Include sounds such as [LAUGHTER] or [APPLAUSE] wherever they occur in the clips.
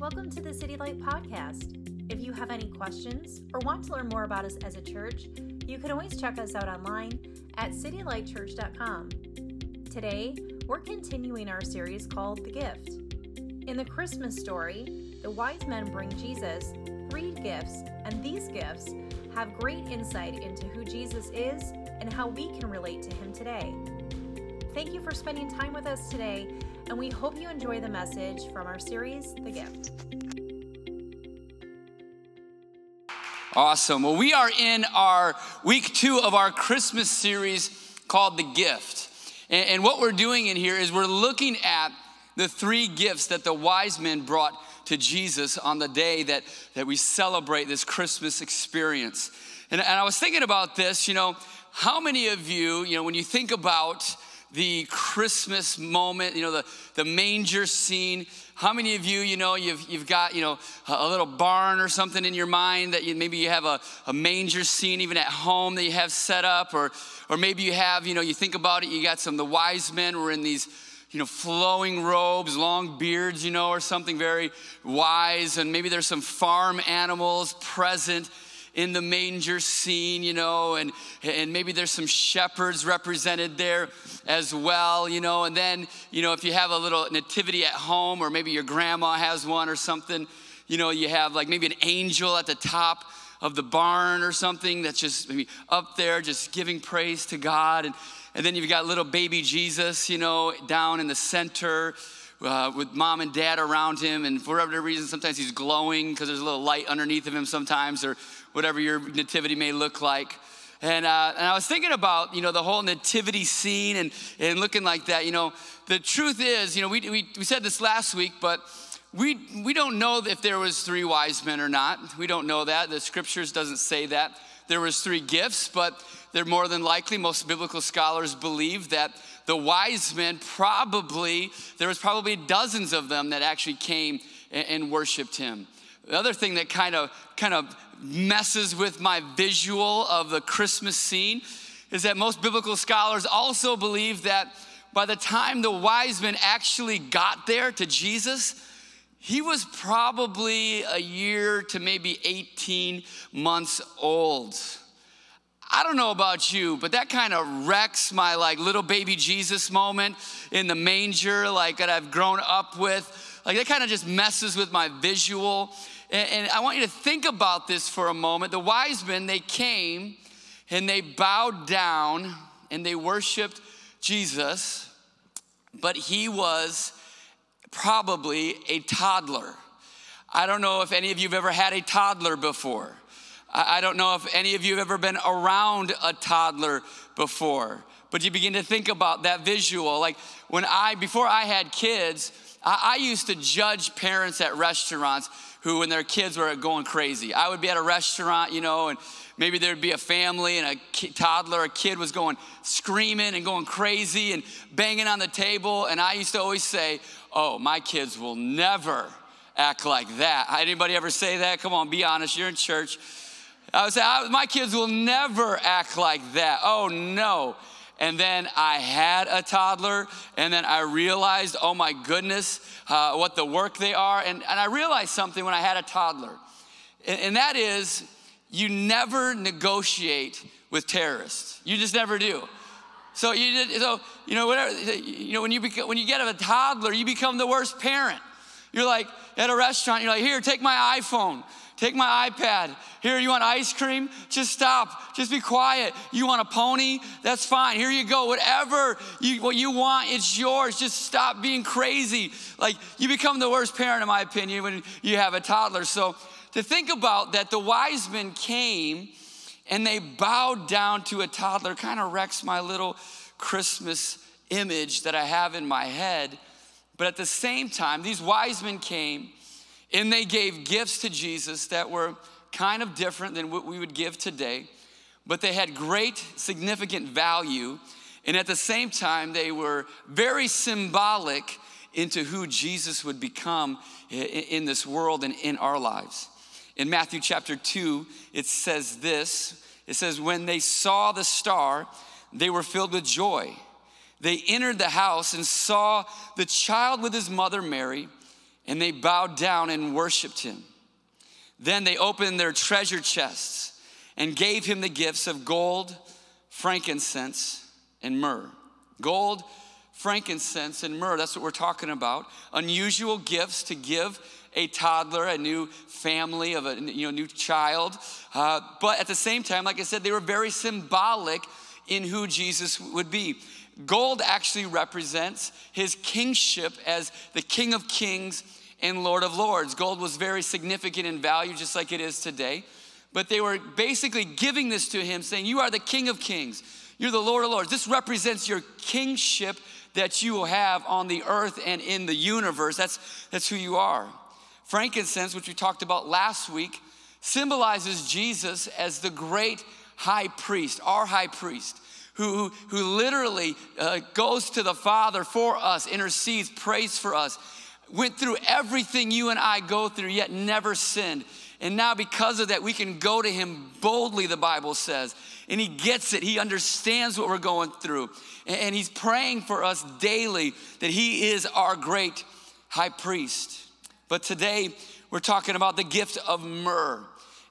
Welcome to the City Light Podcast. If you have any questions or want to learn more about us as a church, you can always check us out online at citylightchurch.com. Today, we're continuing our series called The Gift. In the Christmas story, the wise men bring Jesus three gifts, and these gifts have great insight into who Jesus is and how we can relate to him today. Thank you for spending time with us today, and we hope you enjoy the message from our series, The Gift. Awesome. Well, we are in our week two of our Christmas series called The Gift. And, what we're doing in here is we're looking at the three gifts that the wise men brought to Jesus on the day that, that we celebrate this Christmas experience. And, and I was thinking about this, you know, how many of you, you know, when you think about the Christmas moment, you know, the, the manger scene. How many of you, you know, you've, you've got, you know, a, little barn or something in your mind that you, maybe you have a, a manger scene even at home that you have set up, or, or maybe you have, you know, you think about it, you got some, the wise men were in these, you know, flowing robes, long beards, you know, or something very wise, and maybe there's some farm animals present in the manger scene, you know, and, and maybe there's some shepherds represented there as well, you know, and then, you know, if you have a little nativity at home or maybe your grandma has one or something, you know, you have like maybe an angel at the top of the barn or something that's just maybe up there just giving praise to God. And, and then you've got little baby Jesus, you know, down in the center uh, with mom and dad around him. And for whatever reason, sometimes he's glowing because there's a little light underneath of him sometimes, or whatever your nativity may look like. And, uh, and I was thinking about, you know, the whole nativity scene and, and looking like that. You know, the truth is, you know, we, we, we said this last week, but we, we don't know if there was three wise men or not. We don't know that. The scriptures doesn't say that. There was three gifts, but they're more than likely, most biblical scholars believe that the wise men probably, there was probably dozens of them that actually came and, and worshiped him. The other thing that kind of kind of messes with my visual of the Christmas scene is that most biblical scholars also believe that by the time the wise men actually got there to Jesus, he was probably a year to maybe 18 months old. I don't know about you, but that kind of wrecks my like little baby Jesus moment in the manger, like that I've grown up with. Like that kind of just messes with my visual. And, I want you to think about this for a moment. The wise men, they came and they bowed down and they worshiped Jesus, but he was probably a toddler. I don't know if any of you have ever had a toddler before. I don't know if any of you have ever been around a toddler before, but you begin to think about that visual. Like when I, before I had kids, I, used to judge parents at restaurants who, when their kids were going crazy. I would be at a restaurant, you know, and maybe there'd be a family and a toddler, a kid was going screaming and going crazy and banging on the table. And I used to always say, Oh, my kids will never act like that. Anybody ever say that? Come on, be honest. You're in church. I would say, My kids will never act like that. Oh, no. And then I had a toddler, and then I realized, oh my goodness, uh, what the work they are. And, and I realized something when I had a toddler, and, and that is you never negotiate with terrorists. You just never do. So you so you know whatever you know when you when you get a toddler, you become the worst parent. You're like at a restaurant, you're like, here, take my iPhone. Take my iPad. Here, you want ice cream? Just stop. Just be quiet. You want a pony? That's fine. Here you go. Whatever you, what you want, it's yours. Just stop being crazy. Like, you become the worst parent, in my opinion, when you have a toddler. So, to think about that, the wise men came and they bowed down to a toddler kind of wrecks my little Christmas image that I have in my head. But at the same time, these wise men came and they gave gifts to Jesus that were kind of different than what we would give today, but they had great significant value. And at the same time, they were very symbolic into who Jesus would become in this world and in our lives. In Matthew chapter 2, it says this it says, When they saw the star, they were filled with joy. They entered the house and saw the child with his mother Mary and they bowed down and worshiped him. Then they opened their treasure chests and gave him the gifts of gold, frankincense, and myrrh. Gold, frankincense, and myrrh, that's what we're talking about. Unusual gifts to give a toddler, a new family of a you know, new child. Uh, but at the same time, like I said, they were very symbolic in who Jesus would be. Gold actually represents his kingship as the King of Kings and Lord of Lords. Gold was very significant in value, just like it is today. But they were basically giving this to him, saying, You are the King of Kings, you're the Lord of Lords. This represents your kingship that you will have on the earth and in the universe. That's, that's who you are. Frankincense, which we talked about last week, symbolizes Jesus as the great high priest, our high priest who, who, literally uh, goes to the Father for us, intercedes, prays for us, went through everything you and I go through, yet never sinned. And now, because of that, we can go to him boldly, the Bible says. And he gets it, he understands what we're going through. And he's praying for us daily that he is our great high priest. But today, we're talking about the gift of myrrh.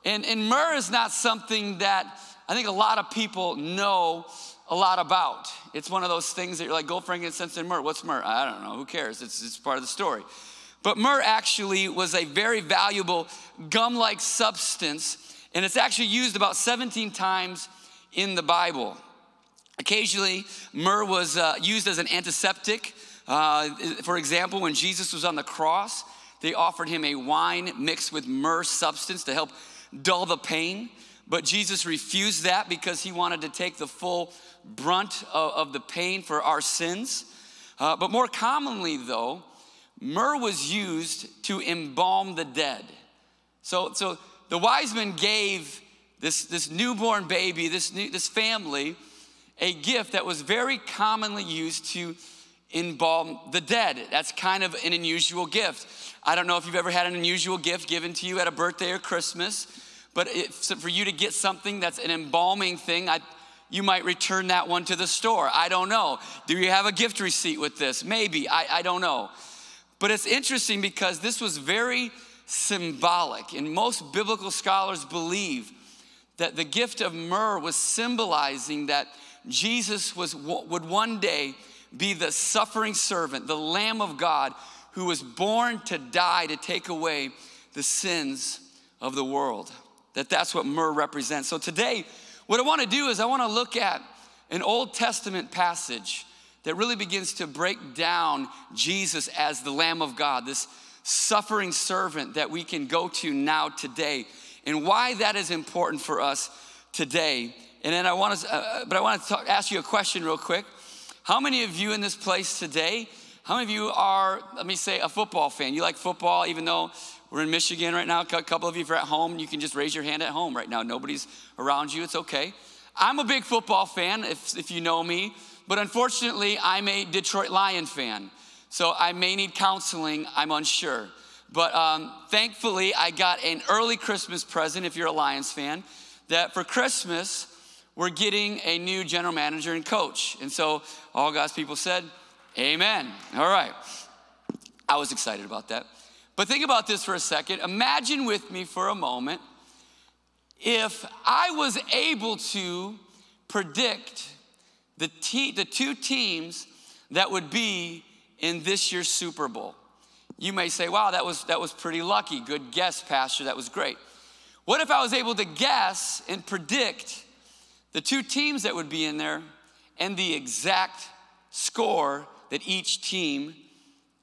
And, and myrrh is not something that I think a lot of people know a lot about. It's one of those things that you're like, gold, frankincense, and myrrh. What's myrrh? I don't know. Who cares? It's, it's part of the story. But myrrh actually was a very valuable gum like substance, and it's actually used about 17 times in the Bible. Occasionally, myrrh was uh, used as an antiseptic. Uh, for example, when Jesus was on the cross, they offered him a wine mixed with myrrh substance to help dull the pain. But Jesus refused that because he wanted to take the full brunt of, of the pain for our sins. Uh, but more commonly, though, myrrh was used to embalm the dead. So, so the wise men gave this, this newborn baby, this, new, this family, a gift that was very commonly used to embalm the dead. That's kind of an unusual gift. I don't know if you've ever had an unusual gift given to you at a birthday or Christmas, but if, for you to get something that's an embalming thing, I, you might return that one to the store. I don't know. Do you have a gift receipt with this? Maybe. I, I don't know. But it's interesting because this was very symbolic, and most biblical scholars believe that the gift of myrrh was symbolizing that Jesus was, would one day be the suffering servant, the Lamb of God, who was born to die to take away the sins of the world. That that's what myrrh represents. So today, what I want to do is I want to look at an Old Testament passage that really begins to break down Jesus as the Lamb of God, this suffering servant that we can go to now today, and why that is important for us today. And then I want to, uh, but I want to talk, ask you a question real quick. How many of you in this place today? How many of you are, let me say, a football fan? You like football, even though we're in Michigan right now. A couple of you are at home. You can just raise your hand at home right now. Nobody's around you. It's okay. I'm a big football fan, if, if you know me, but unfortunately, I'm a Detroit Lion fan. So I may need counseling. I'm unsure. But um, thankfully, I got an early Christmas present, if you're a Lions fan, that for Christmas, we're getting a new general manager and coach. And so all God's people said, Amen. All right. I was excited about that. But think about this for a second. Imagine with me for a moment if I was able to predict the, te- the two teams that would be in this year's Super Bowl. You may say, wow, that was, that was pretty lucky. Good guess, Pastor. That was great. What if I was able to guess and predict the two teams that would be in there and the exact score that each team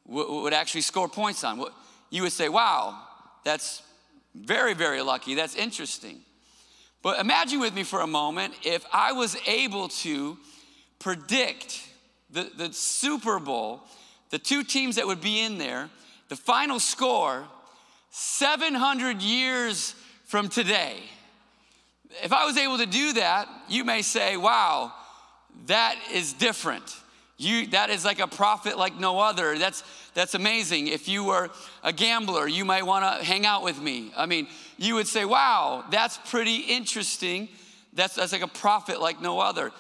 w- would actually score points on? What, you would say, wow, that's very, very lucky. That's interesting. But imagine with me for a moment if I was able to predict the, the Super Bowl, the two teams that would be in there, the final score 700 years from today. If I was able to do that, you may say, wow, that is different. You, that is like a prophet like no other. That's, that's amazing. If you were a gambler, you might want to hang out with me. I mean, you would say, wow, that's pretty interesting. That's, that's like a prophet like no other.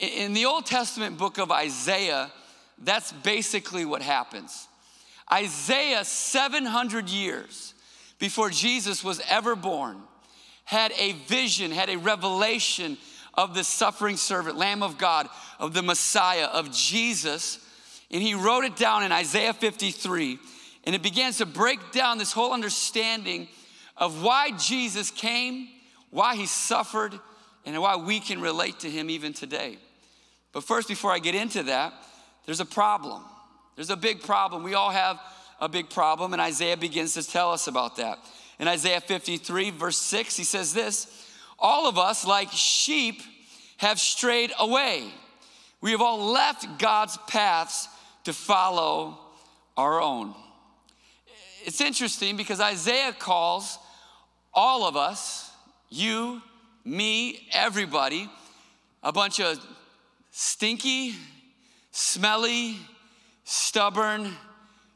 In the Old Testament book of Isaiah, that's basically what happens. Isaiah, 700 years before Jesus was ever born, had a vision, had a revelation of the suffering servant, Lamb of God, of the Messiah, of Jesus. And he wrote it down in Isaiah 53. And it begins to break down this whole understanding of why Jesus came, why he suffered, and why we can relate to him even today. But first, before I get into that, there's a problem. There's a big problem. We all have a big problem, and Isaiah begins to tell us about that. In Isaiah 53, verse 6, he says this All of us, like sheep, have strayed away. We have all left God's paths to follow our own. It's interesting because Isaiah calls all of us, you, me, everybody, a bunch of stinky, smelly, stubborn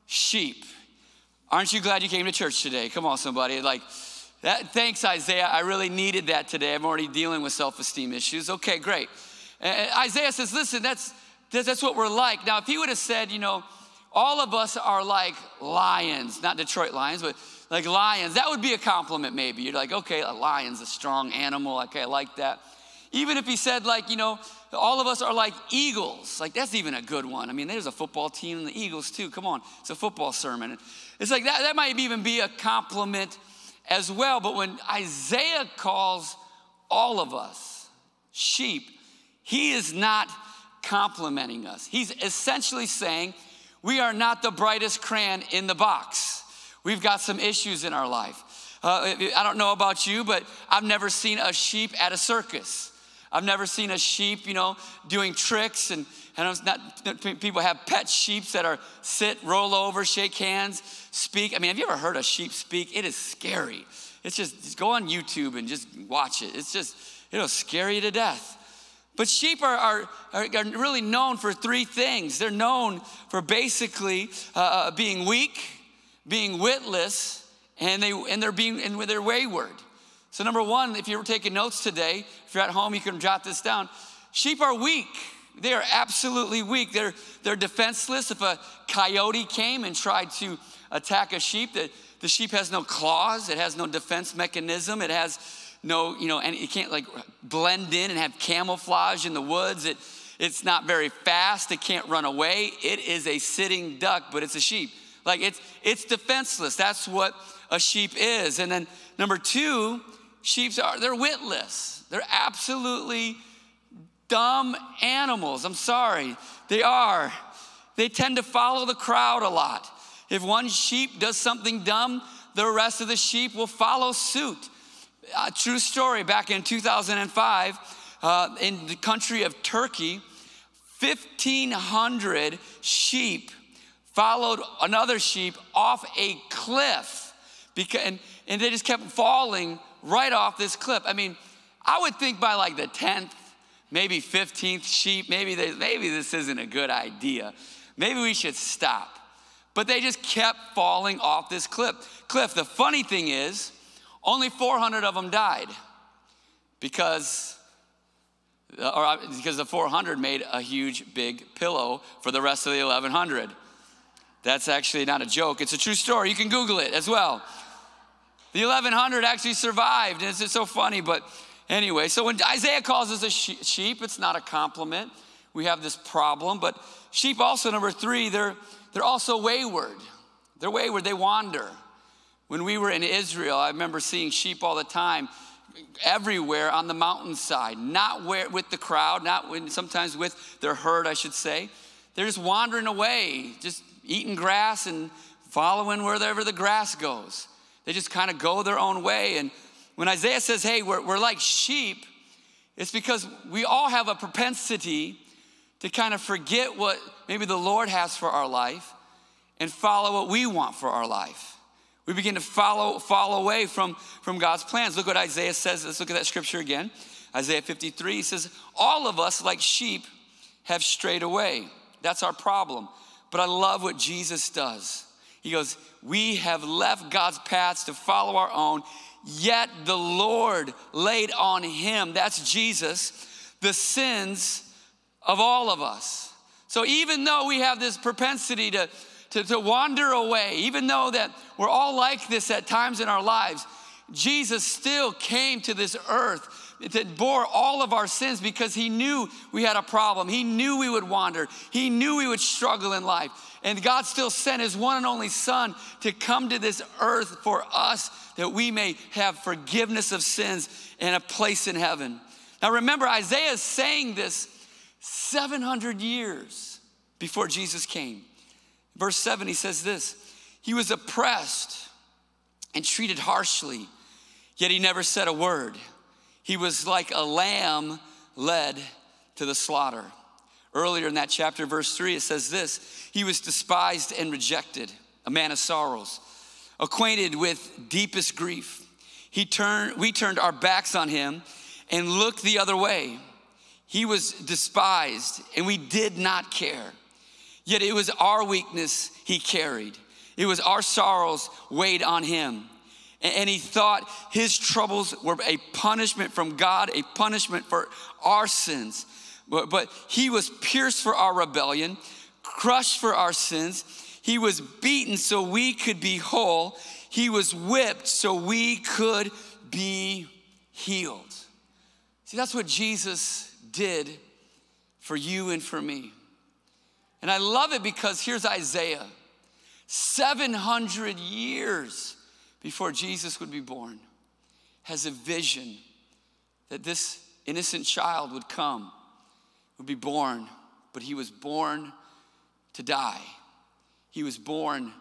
sheep. Aren't you glad you came to church today? Come on, somebody. Like, that, thanks, Isaiah. I really needed that today. I'm already dealing with self esteem issues. Okay, great. Isaiah says, listen, that's, that's what we're like. Now, if he would have said, you know, all of us are like lions, not Detroit Lions, but like lions, that would be a compliment maybe. You're like, okay, a lion's a strong animal. Okay, I like that. Even if he said, like, you know, all of us are like eagles. Like, that's even a good one. I mean, there's a football team and the Eagles, too. Come on, it's a football sermon. It's like that, that might even be a compliment as well. But when Isaiah calls all of us sheep, he is not complimenting us. He's essentially saying, we are not the brightest crayon in the box. We've got some issues in our life. Uh, I don't know about you, but I've never seen a sheep at a circus. I've never seen a sheep, you know, doing tricks and, and not, people have pet sheep that are sit, roll over, shake hands, speak. I mean, have you ever heard a sheep speak? It is scary. It's just, just go on YouTube and just watch it. It's just, you know, scare you to death. But sheep are, are, are, really known for three things. They're known for basically uh, uh, being weak, being witless, and, they, and they're being and they're wayward. So, number one, if you're taking notes today, if you're at home, you can jot this down. Sheep are weak. They are absolutely weak. They're, they're defenseless. If a coyote came and tried to attack a sheep, the, the sheep has no claws, it has no defense mechanism, it has no, you know, and it can't like blend in and have camouflage in the woods. It, it's not very fast, it can't run away. It is a sitting duck, but it's a sheep. Like it's it's defenseless. That's what a sheep is. And then number two, sheep are they're witless. They're absolutely dumb animals. I'm sorry. They are. They tend to follow the crowd a lot. If one sheep does something dumb, the rest of the sheep will follow suit. A true story back in 2005, uh, in the country of Turkey, 1,500 sheep followed another sheep off a cliff because, and, and they just kept falling right off this cliff. I mean, I would think by like the 10th, maybe 15th sheep, maybe, they, maybe this isn't a good idea. Maybe we should stop. But they just kept falling off this cliff. Cliff. The funny thing is, only 400 of them died because uh, or uh, because the 400 made a huge big pillow for the rest of the 1100. That's actually not a joke, it's a true story. You can Google it as well. The 1100 actually survived, and it's so funny. But anyway, so when Isaiah calls us a sheep, it's not a compliment. We have this problem, but sheep also, number three, they're, they're also wayward. They're wayward, they wander. When we were in Israel, I remember seeing sheep all the time everywhere on the mountainside, not where, with the crowd, not when, sometimes with their herd, I should say. They're just wandering away, just eating grass and following wherever the grass goes. They just kind of go their own way. And when Isaiah says, hey, we're, we're like sheep, it's because we all have a propensity to kind of forget what maybe the Lord has for our life and follow what we want for our life. We begin to follow, fall away from, from God's plans. Look what Isaiah says. Let's look at that scripture again. Isaiah 53 he says, All of us, like sheep, have strayed away. That's our problem. But I love what Jesus does. He goes, We have left God's paths to follow our own, yet the Lord laid on him, that's Jesus, the sins of all of us. So even though we have this propensity to, to, to wander away, even though that we're all like this at times in our lives, Jesus still came to this earth that bore all of our sins because he knew we had a problem. He knew we would wander. He knew we would struggle in life. And God still sent his one and only son to come to this earth for us that we may have forgiveness of sins and a place in heaven. Now remember, Isaiah is saying this 700 years before Jesus came. Verse 7, he says this He was oppressed and treated harshly, yet he never said a word. He was like a lamb led to the slaughter. Earlier in that chapter, verse 3, it says this He was despised and rejected, a man of sorrows, acquainted with deepest grief. He turned, we turned our backs on him and looked the other way. He was despised, and we did not care. Yet it was our weakness he carried, it was our sorrows weighed on him. And he thought his troubles were a punishment from God, a punishment for our sins. But he was pierced for our rebellion, crushed for our sins. He was beaten so we could be whole. He was whipped so we could be healed. See, that's what Jesus did for you and for me. And I love it because here's Isaiah 700 years before Jesus would be born, has a vision that this innocent child would come, would be born, but he was born to die. He was born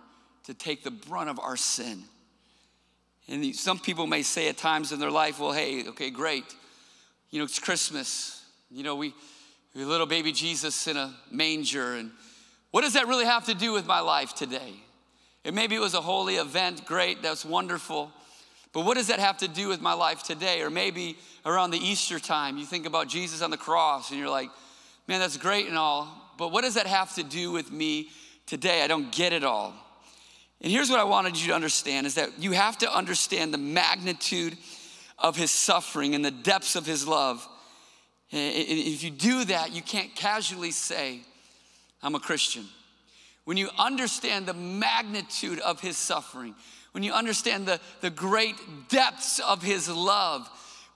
to take the brunt of our sin. And some people may say at times in their life, well, hey, okay, great. You know, it's Christmas. You know, we, little baby Jesus in a manger. And what does that really have to do with my life today? And maybe it was a holy event, great, that's wonderful. But what does that have to do with my life today? Or maybe around the Easter time, you think about Jesus on the cross and you're like, man, that's great and all, but what does that have to do with me today? I don't get it all. And here's what I wanted you to understand is that you have to understand the magnitude of his suffering and the depths of his love. If you do that, you can't casually say, I'm a Christian when you understand the magnitude of his suffering, when you understand the, the great depths of his love,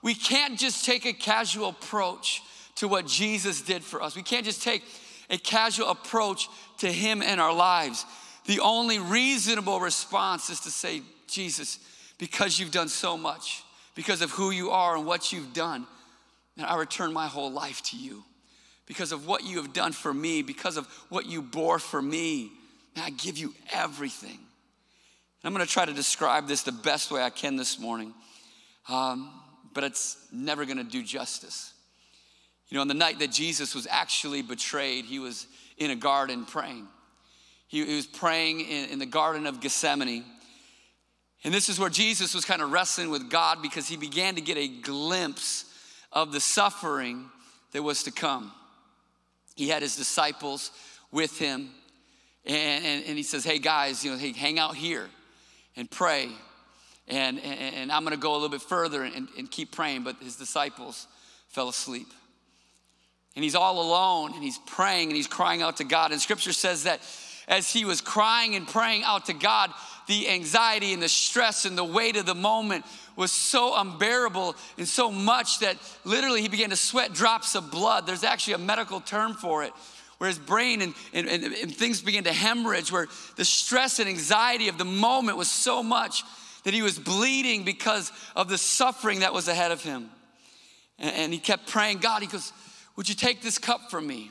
we can't just take a casual approach to what Jesus did for us. We can't just take a casual approach to him and our lives. The only reasonable response is to say, Jesus, because you've done so much, because of who you are and what you've done, and I return my whole life to you because of what you have done for me, because of what you bore for me. Man, I give you everything. And I'm gonna try to describe this the best way I can this morning, um, but it's never gonna do justice. You know, on the night that Jesus was actually betrayed, he was in a garden praying. He, he was praying in, in the Garden of Gethsemane. And this is where Jesus was kind of wrestling with God because he began to get a glimpse of the suffering that was to come. He had his disciples with him. And, and, and he says, Hey guys, you know, hey, hang out here and pray. And, and, and I'm to go a little bit further and, and keep praying. But his disciples fell asleep. And he's all alone and he's praying and he's crying out to God. And scripture says that as he was crying and praying out to God, the anxiety and the stress and the weight of the moment was so unbearable and so much that literally he began to sweat drops of blood. There's actually a medical term for it where his brain and, and, and, and things began to hemorrhage, where the stress and anxiety of the moment was so much that he was bleeding because of the suffering that was ahead of him. And, and he kept praying, God, he goes, Would you take this cup from me?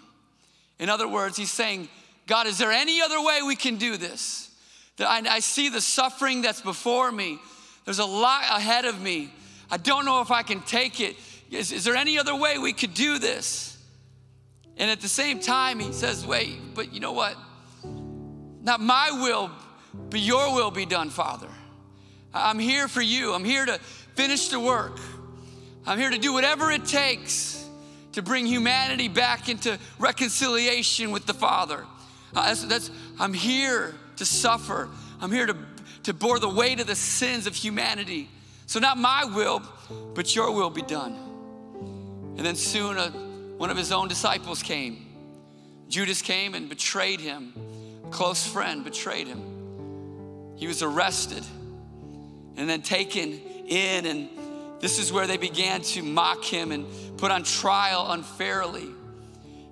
In other words, he's saying, God, is there any other way we can do this? I, I see the suffering that's before me. There's a lot ahead of me. I don't know if I can take it. Is, is there any other way we could do this? And at the same time, he says, Wait, but you know what? Not my will, but your will be done, Father. I'm here for you. I'm here to finish the work. I'm here to do whatever it takes to bring humanity back into reconciliation with the Father. Uh, that's, that's, I'm here to suffer. I'm here to, to bore the weight of the sins of humanity. So, not my will, but your will be done. And then soon, a, one of his own disciples came. Judas came and betrayed him, close friend betrayed him. He was arrested and then taken in, and this is where they began to mock him and put on trial unfairly.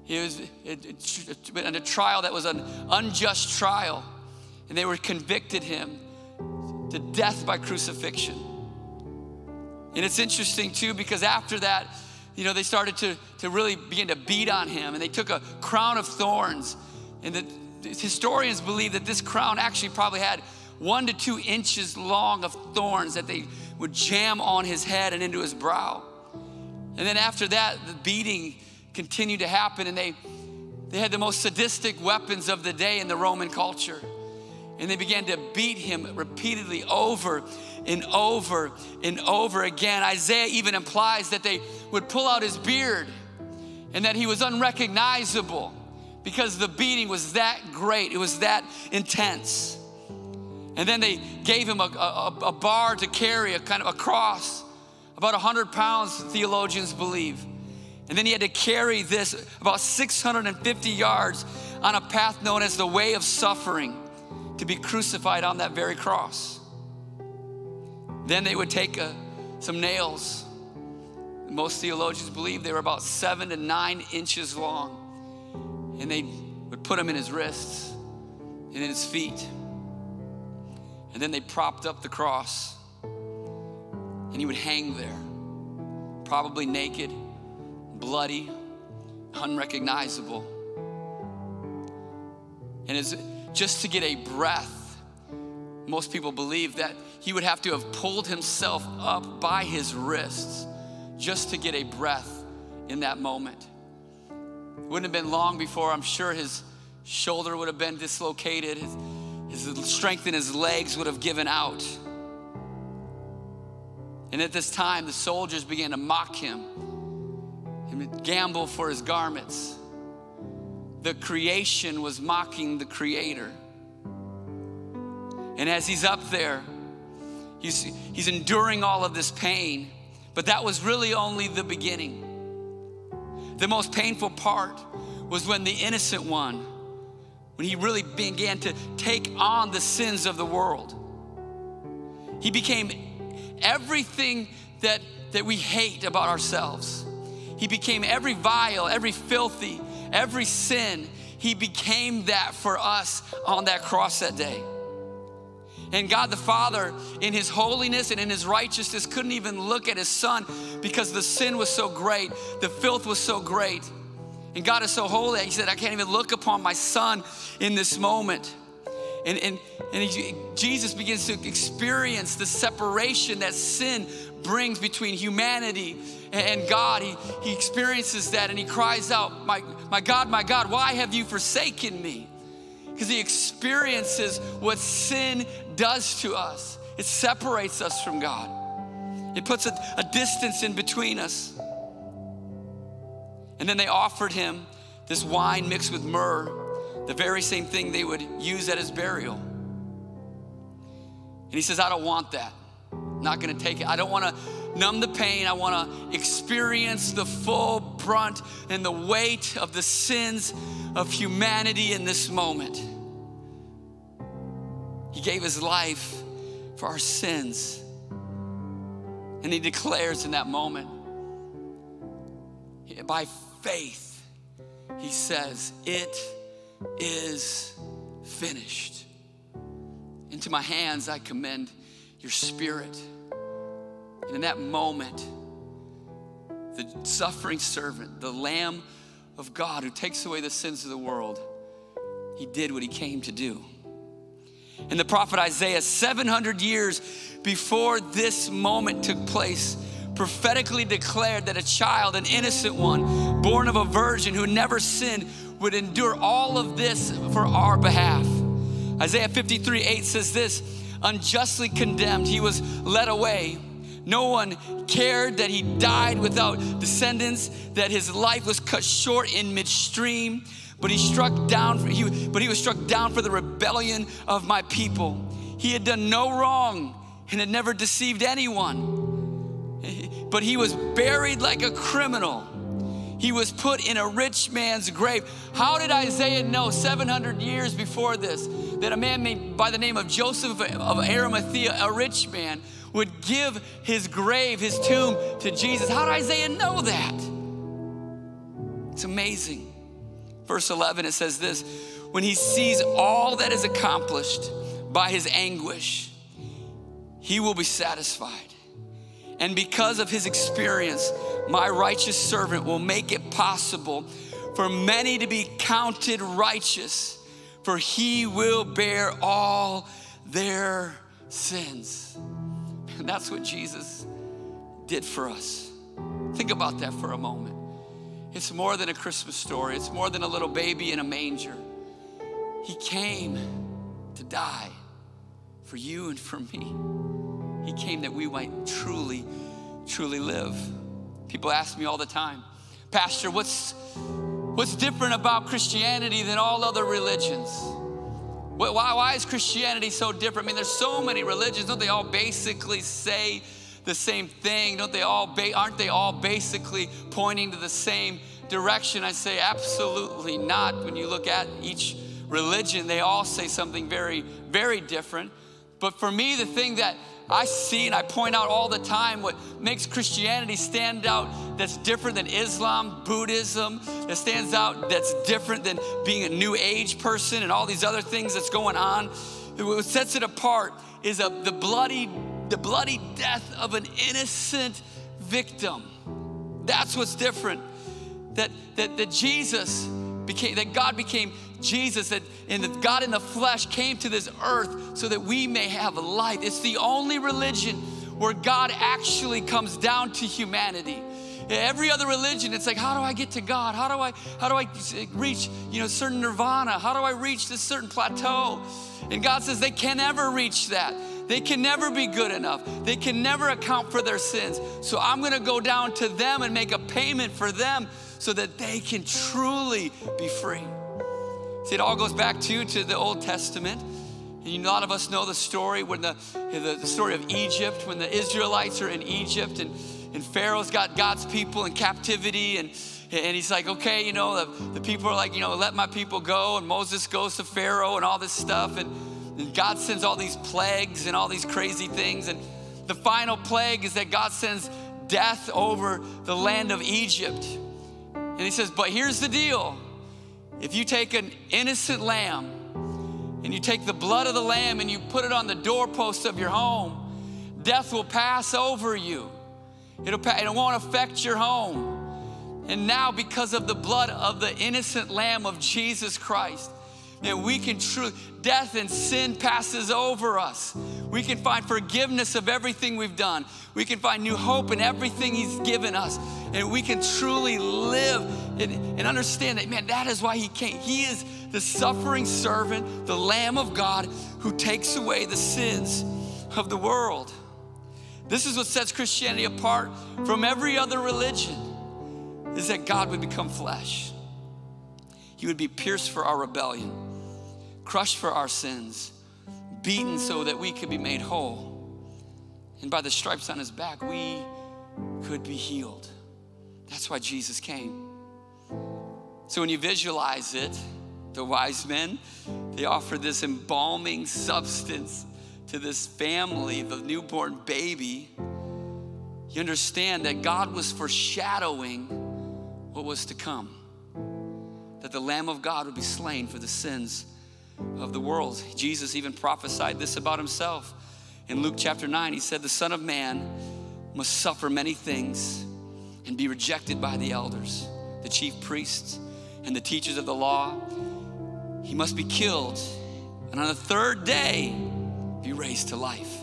He was in a trial that was an unjust trial, and they were convicted him to death by crucifixion. And it's interesting too because after that, you know, they started to, to really begin to beat on him, and they took a crown of thorns. And the, historians believe that this crown actually probably had one to two inches long of thorns that they would jam on his head and into his brow. And then after that, the beating continued to happen, and they, they had the most sadistic weapons of the day in the Roman culture. And they began to beat him repeatedly over and over and over again. Isaiah even implies that they would pull out his beard and that he was unrecognizable because the beating was that great, it was that intense. And then they gave him a, a, a bar to carry, a kind of a cross, about 100 pounds, theologians believe. And then he had to carry this about 650 yards on a path known as the way of suffering to be crucified on that very cross. Then they would take a, uh, some nails. Most theologians believe they were about seven to nine inches long. And they would put them in his wrists and in his feet. And then they propped up the cross. And he would hang there, probably naked, bloody, unrecognizable. And as just to get a breath, most people believe that he would have to have pulled himself up by his wrists just to get a breath in that moment. It wouldn't have been long before I'm sure his shoulder would have been dislocated, his, his strength in his legs would have given out. And at this time, the soldiers began to mock him and gamble for his garments. The creation was mocking the creator. And as he's up there, he's, he's enduring all of this pain, but that was really only the beginning. The most painful part was when the innocent one, when he really began to take on the sins of the world. He became everything that, that we hate about ourselves. He became every vile, every filthy, every sin. He became that for us on that cross that day. And God the Father, in His holiness and in His righteousness, couldn't even look at His Son because the sin was so great, the filth was so great. And God is so holy, He said, I can't even look upon my Son in this moment. And, and, and Jesus begins to experience the separation that sin brings between humanity and God. He, he experiences that and he cries out, my, my God, my God, why have you forsaken me? Because he experiences what sin does to us. It separates us from God, it puts a, a distance in between us. And then they offered him this wine mixed with myrrh, the very same thing they would use at his burial. And he says, I don't want that. I'm not gonna take it. I don't wanna numb the pain. I wanna experience the full brunt and the weight of the sins of humanity in this moment. He gave his life for our sins. And he declares in that moment, by faith, he says, It is finished. Into my hands I commend your spirit. And in that moment, the suffering servant, the Lamb of God who takes away the sins of the world, he did what he came to do. And the prophet Isaiah, 700 years before this moment took place, prophetically declared that a child, an innocent one, born of a virgin who never sinned, would endure all of this for our behalf. Isaiah 53 8 says this unjustly condemned, he was led away. No one cared that he died without descendants, that his life was cut short in midstream but he struck down for, he, but he was struck down for the rebellion of my people he had done no wrong and had never deceived anyone but he was buried like a criminal He was put in a rich man's grave. How did Isaiah know 700 years before this that a man by the name of Joseph of Arimathea, a rich man, would give his grave, his tomb to Jesus? How did Isaiah know that? It's amazing. Verse 11, it says this when he sees all that is accomplished by his anguish, he will be satisfied. And because of his experience, my righteous servant will make it possible for many to be counted righteous, for he will bear all their sins. And that's what Jesus did for us. Think about that for a moment. It's more than a Christmas story, it's more than a little baby in a manger. He came to die for you and for me. He came that we might truly, truly live. People ask me all the time, Pastor, what's, what's different about Christianity than all other religions? Why, why is Christianity so different? I mean, there's so many religions. Don't they all basically say the same thing? Don't they all ba- aren't they all basically pointing to the same direction? I say absolutely not. When you look at each religion, they all say something very, very different. But for me, the thing that I see and I point out all the time what makes Christianity stand out that's different than Islam, Buddhism, that stands out that's different than being a new age person and all these other things that's going on. What sets it apart is a, the bloody, the bloody death of an innocent victim. That's what's different. That, that, that Jesus became, that God became Jesus, that and that God in the flesh came to this earth so that we may have life. It's the only religion where God actually comes down to humanity. Every other religion, it's like, how do I get to God? How do I, how do I eh, reach, you know, certain nirvana? How do I reach this certain plateau? And God says they can never reach that. They can never be good enough. They can never account for their sins. So I'm gonna go down to them and make a payment for them so that they can truly be free. See, it all goes back to, to the Old Testament. And a lot of us know the story when the, the, story of Egypt, when the Israelites are in Egypt and, and Pharaoh's got God's people in captivity and and he's like, okay, you know, the, the people are like, you know, let my people go. And Moses goes to Pharaoh and all this stuff. And, and God sends all these plagues and all these crazy things. And the final plague is that God sends death over the land of Egypt. And he says, But here's the deal if you take an innocent lamb and you take the blood of the lamb and you put it on the doorpost of your home, death will pass over you. It'll, it won't affect your home. And now, because of the blood of the innocent lamb of Jesus Christ, and we can truly, death and sin passes over us. We can find forgiveness of everything we've done. We can find new hope in everything He's given us. And we can truly live and, and understand that, man, that is why He came. He is the suffering servant, the Lamb of God who takes away the sins of the world. This is what sets Christianity apart from every other religion is that God would become flesh. He would be pierced for our rebellion, crushed for our sins, beaten so that we could be made whole. And by the stripes on his back, we could be healed. That's why Jesus came. So when you visualize it, the wise men, they offer this embalming substance to this family, the newborn baby. You understand that God was foreshadowing what was to come. That the Lamb of God would be slain for the sins of the world. Jesus even prophesied this about himself. In Luke chapter 9, he said, The Son of Man must suffer many things and be rejected by the elders, the chief priests, and the teachers of the law. He must be killed, and on the third day, be raised to life.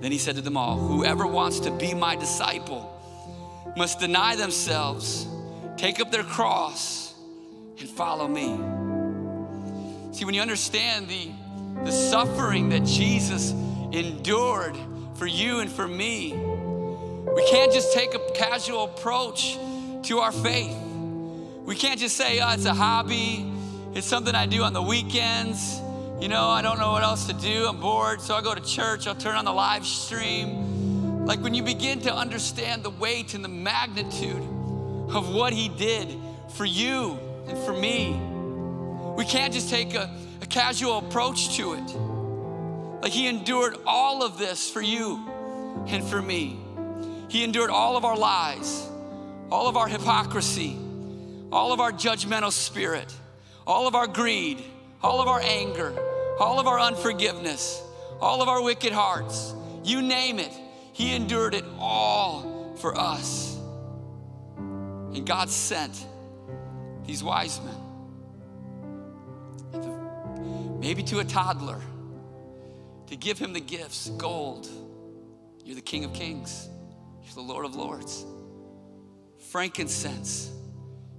Then he said to them all, Whoever wants to be my disciple must deny themselves, take up their cross, and follow me. See, when you understand the, the suffering that Jesus endured for you and for me, we can't just take a casual approach to our faith. We can't just say, oh, it's a hobby, it's something I do on the weekends. You know, I don't know what else to do. I'm bored, so I go to church, I'll turn on the live stream. Like when you begin to understand the weight and the magnitude of what he did for you and for me. We can't just take a, a casual approach to it. Like he endured all of this for you and for me. He endured all of our lies, all of our hypocrisy, all of our judgmental spirit, all of our greed, all of our anger, all of our unforgiveness, all of our wicked hearts. You name it, He endured it all for us. And God sent these wise men, maybe to a toddler, to give him the gifts gold. You're the King of Kings, you're the Lord of Lords. Frankincense,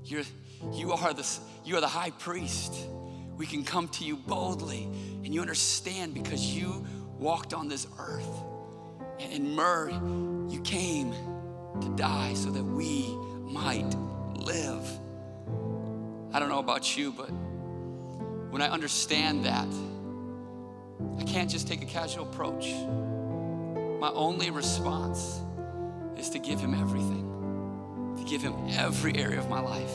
you're, you, are the, you are the high priest. We can come to you boldly, and you understand because you walked on this earth. And in myrrh, you came to die so that we might live. I don't know about you, but when I understand that, I can't just take a casual approach. My only response is to give him everything, to give him every area of my life.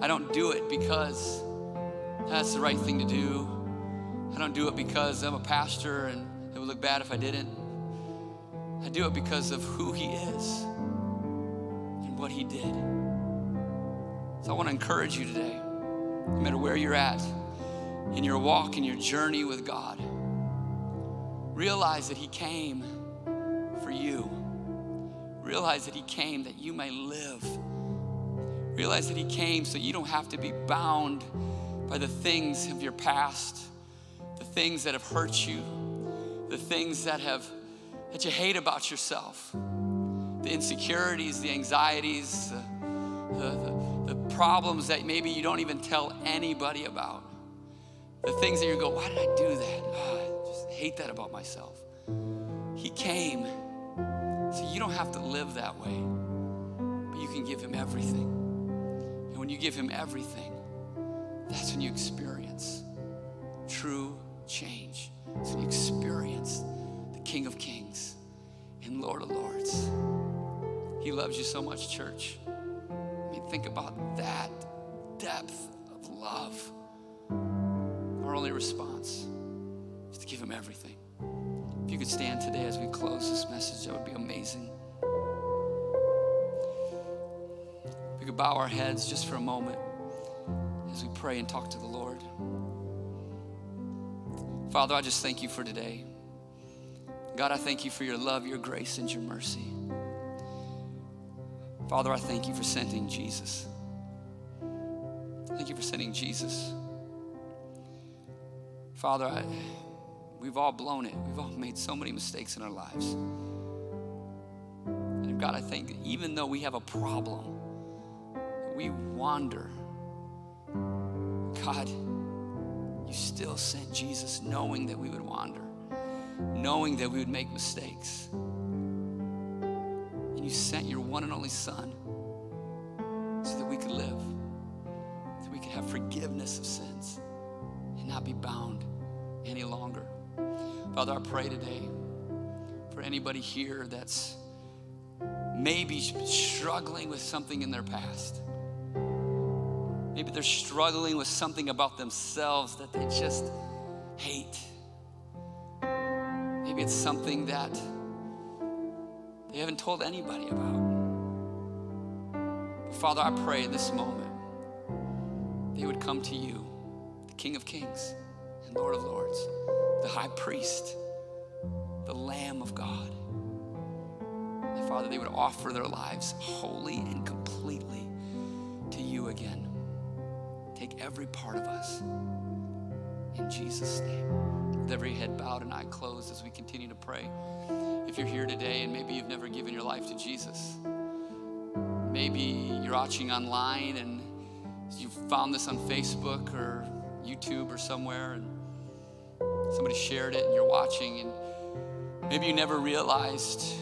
I don't do it because that's the right thing to do. I don't do it because I'm a pastor and it would look bad if I didn't. I do it because of who he is and what he did. So I want to encourage you today, no matter where you're at in your walk, in your journey with God, realize that he came for you. Realize that he came that you may live Realize that He came so you don't have to be bound by the things of your past, the things that have hurt you, the things that have that you hate about yourself, the insecurities, the anxieties, the, the, the, the problems that maybe you don't even tell anybody about, the things that you go, why did I do that? Oh, I just hate that about myself. He came so you don't have to live that way, but you can give Him everything. And when you give Him everything, that's when you experience true change. It's when you experience the King of Kings and Lord of Lords. He loves you so much, church. I mean, think about that depth of love. Our only response is to give Him everything. If you could stand today as we close this message, that would be amazing. We could bow our heads just for a moment as we pray and talk to the Lord. Father, I just thank you for today. God, I thank you for your love, your grace, and your mercy. Father, I thank you for sending Jesus. Thank you for sending Jesus. Father, I, we've all blown it. We've all [LAUGHS] made so many mistakes in our lives. And God, I think even though we have a problem, we wander, God, you still sent Jesus knowing that we would wander, knowing that we would make mistakes. And you sent your one and only Son Father, I pray today for anybody here that's maybe struggling with something in their past. Maybe they're struggling with something about themselves that they just hate. Maybe it's something that they haven't told anybody about. But Father, I pray in this moment they would come to you, the King of Kings and Lord of Lords, the High Priest, the Lamb of God. And Father, they would offer their lives wholly and completely to you again. Take every part of us. In Jesus' name. With every head bowed and eye closed as we continue to pray. If you're here today and maybe you've never given your life to Jesus, maybe you're watching online and you found this on Facebook or YouTube or somewhere and somebody shared it and you're watching and maybe you never realized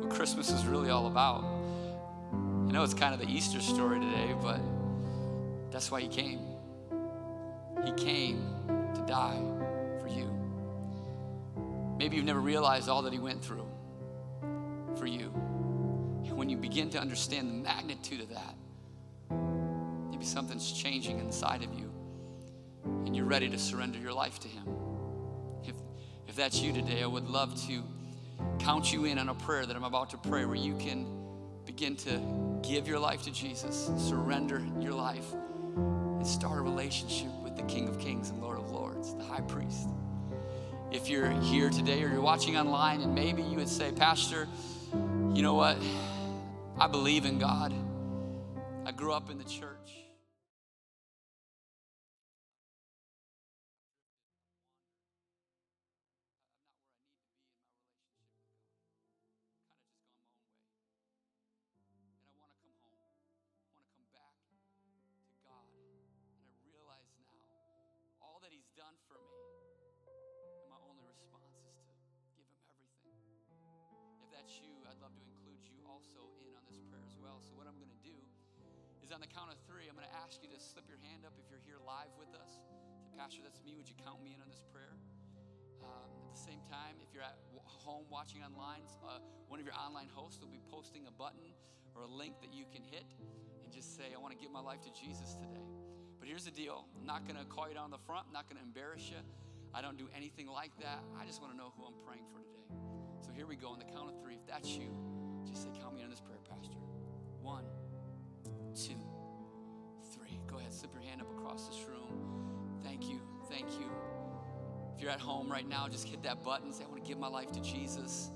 what Christmas is really all about. I know it's kind of the Easter story today, but that's why he came. He came to die for you. Maybe you've never realized all that he went through for you. And when you begin to understand the magnitude of that, maybe something's changing inside of you and you're ready to surrender your life to Him. If, that's you today, I would love to count you in on a prayer that I'm about to pray where you can begin to give your life to Jesus, surrender your life, and start a relationship with the King of Kings and Lord of Lords, the high priest. If you're here today or you're watching online and maybe you would say, Pastor, you know what? I believe in God. I grew up in the church. On this prayer as well. So what I'm going to do is on the count of three, I'm going to ask you to slip your hand up if you're here live with us. Say, Pastor, that's me. Would you count me in on this prayer? Um, at the same time, if you're at home watching online, uh, one of your online hosts will be posting a button or a link that you can hit and just say, I want to give my life to Jesus today. But here's the deal I'm not going to call you down the front, I'm not going to embarrass you. I don't do anything like that. I just want to know who I'm praying for today. So here we go on the count of three. If that's you, just say, Count me on this prayer, Pastor. One two, three. Go ahead, slip your hand up across this room. Thank you, thank you. If you're at home right now, just hit that button. Say, I want to give my life to Jesus.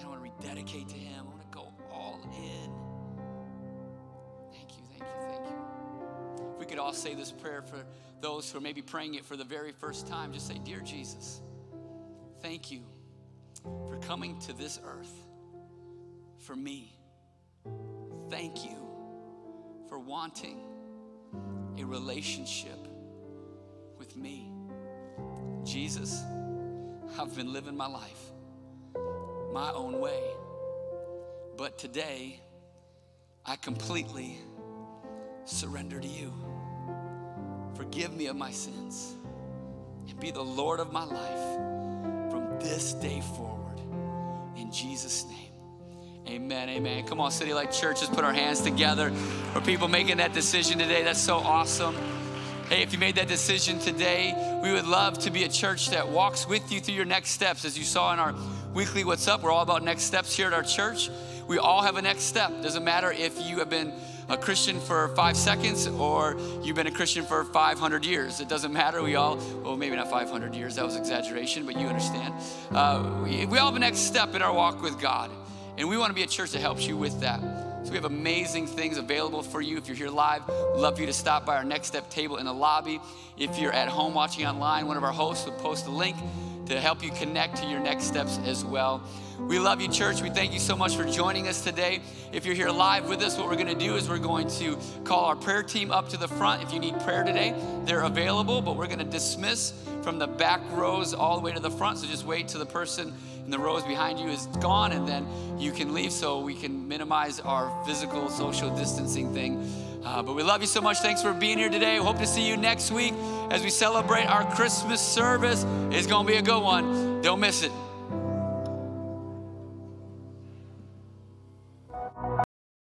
I want to rededicate to Him. I want to go all in. Thank you, thank you, thank you. If we could all say this prayer for those who are maybe praying it for the very first time, just say, Dear Jesus, thank you for coming to this earth for me. Thank you for wanting a relationship with me. Jesus, I've been living my life my own way. But today, I completely surrender to you. Forgive me of my sins and be the Lord of my life from this day forward. In Jesus' name. Amen, amen. Come on, City Light Church, put our hands together for people making that decision today. That's so awesome. Hey, if you made that decision today, we would love to be a church that walks with you through your next steps. As you saw in our weekly What's Up, we're all about next steps here at our church. We all have a next step. Doesn't matter if you have been a Christian for five seconds or you've been a Christian for 500 years. It doesn't matter. We all, well, maybe not 500 years, that was exaggeration, but you understand. Uh, we, we all have a next step in our walk with God. And we want to be a church that helps you with that. So we have amazing things available for you. If you're here live, love for you to stop by our next step table in the lobby. If you're at home watching online, one of our hosts will post a link to help you connect to your next steps as well. We love you, church. We thank you so much for joining us today. If you're here live with us, what we're going to do is we're going to call our prayer team up to the front. If you need prayer today, they're available, but we're going to dismiss from the back rows all the way to the front. So just wait till the person in the rows behind you is gone, and then you can leave so we can minimize our physical social distancing thing. Uh, but we love you so much. Thanks for being here today. Hope to see you next week as we celebrate our Christmas service. It's going to be a good one. Don't miss it.